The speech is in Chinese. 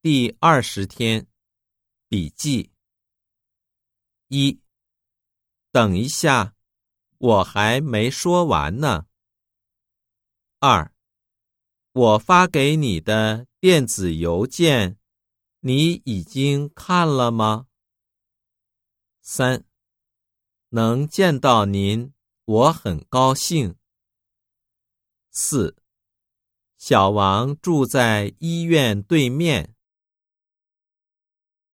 第二十天笔记。一等一下我还没说完呢。二我发给你的电子邮件你已经看了吗？三能见到您我很高兴。四小王住在医院对面